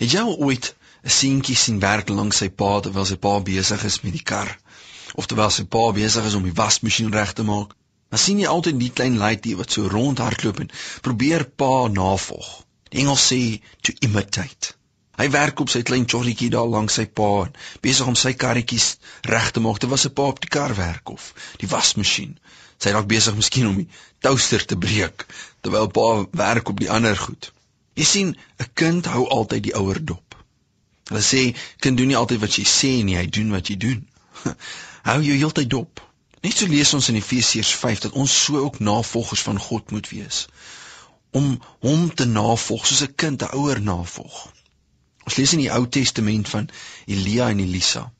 Het jy ooit 'n seentjie sien werk langs sy pa terwyl sy pa besig is met die kar? Of terwyl sy pa besig is om die wasmasjien reg te maak? Dan sien jy altyd die klein laaitjie wat so rondhardloop en probeer pa navolg. Die Engels sê to imitate. Hy werk op sy klein chorrietjie daar langs sy pa besig om sy karretjies reg te maak terwyl sy pa op die kar werk of die wasmasjien. Sy raak besig miskien om die toaster te breek terwyl pa werk op die ander goed. Jy sien, 'n kind hou altyd die ouer dop. Hulle sê kind doen nie altyd wat jy sê nie, hy doen wat jy doen. hou jou heeltyd dop. Net so lees ons in Efesiërs 5 dat ons so ook navolgers van God moet wees om hom te navolg soos 'n kind 'n ouer navolg. Ons lees in die Ou Testament van Elia en Elisa.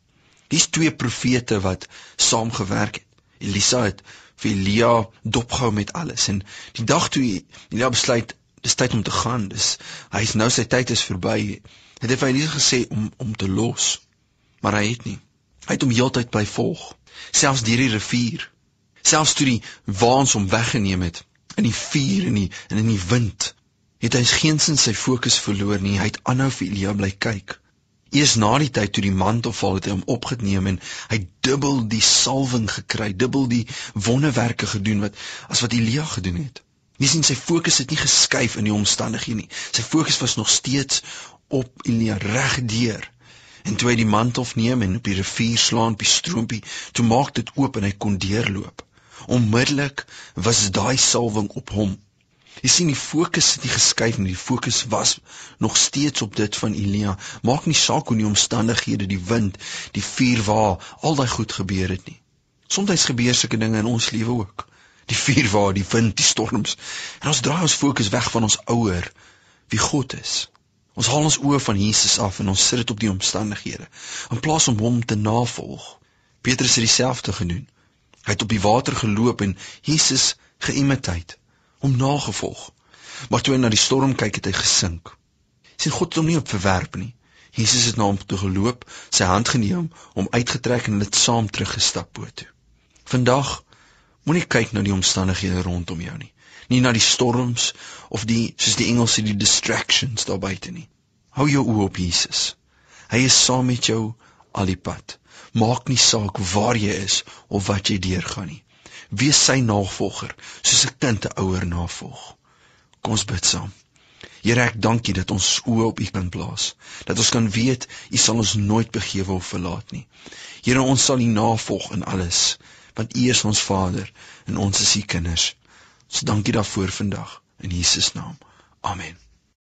Dis twee profete wat saamgewerk het. Elisa het vir Elia dopgehou met alles en die dag toe Elia besluit dis tyd om te gaan, dis hy is nou sy tyd is verby. Het hy vir Elisa gesê om om te los. Maar hy het nie. Hy het hom heeltyd bly volg, selfs deur die rivier. Selfs toe die waans hom weggeneem het in die vuur en die en in die wind het hy geensins sy fokus verloor nie. Hy het aanhou vir Elia bly kyk. Eers na die tyd toe die mantel val het hy hom opgeneem en hy dubbel die salwing gekry, dubbel die wonderwerke gedoen wat as wat Elia gedoen het. Jy sien sy fokus het nie geskuif in die omstandighede nie. Sy fokus was nog steeds op Elia regdeur. En toe hy die mantel neem en op die rivier slaan, op die stroompie, toe maak dit oop en hy kon deurloop. Onmiddellik was daai salwing op hom. Jy sien die fokus het nie geskuif nie. Die fokus was nog steeds op dit van Elia. Maak nie saak hoe die omstandighede, die wind, die vuur waar al daai goed gebeur het nie. Soms gebeur sulke dinge in ons lewe ook. Die vuur waar, die wind, die storms. En ons draai ons fokus weg van ons ouer, wie God is. Ons haal ons oë van Jesus af en ons sit dit op die omstandighede in plaas om hom te navolg. Petrus het dieselfde gedoen. Hy het op die water geloop en Jesus geïmiteer hom nagevolg. Maar toe hy na die storm kyk, het hy gesink. Sien God het hom nie op verwerp nie. Jesus het na hom toe geloop, sy hand geneem, hom uitgetrek en dit saam teruggestap bo toe. Vandag moenie kyk na die omstandighede rondom jou nie. Nie na die storms of die soos die Engelse die distractions daar buite nie. Hou jou oë op Jesus. Hy is saam met jou al die pad. Maak nie saak waar jy is of wat jy deurgaan nie wees sy navolger soos 'n kind 'n ouer navolg. Kom ons bid saam. Here ek dankie dat ons oë op U kan plaas. Dat ons kan weet U sal ons nooit begewe of verlaat nie. Here ons sal U navolg in alles want U is ons Vader en ons is U kinders. Ons dankie daarvoor vandag in Jesus naam. Amen.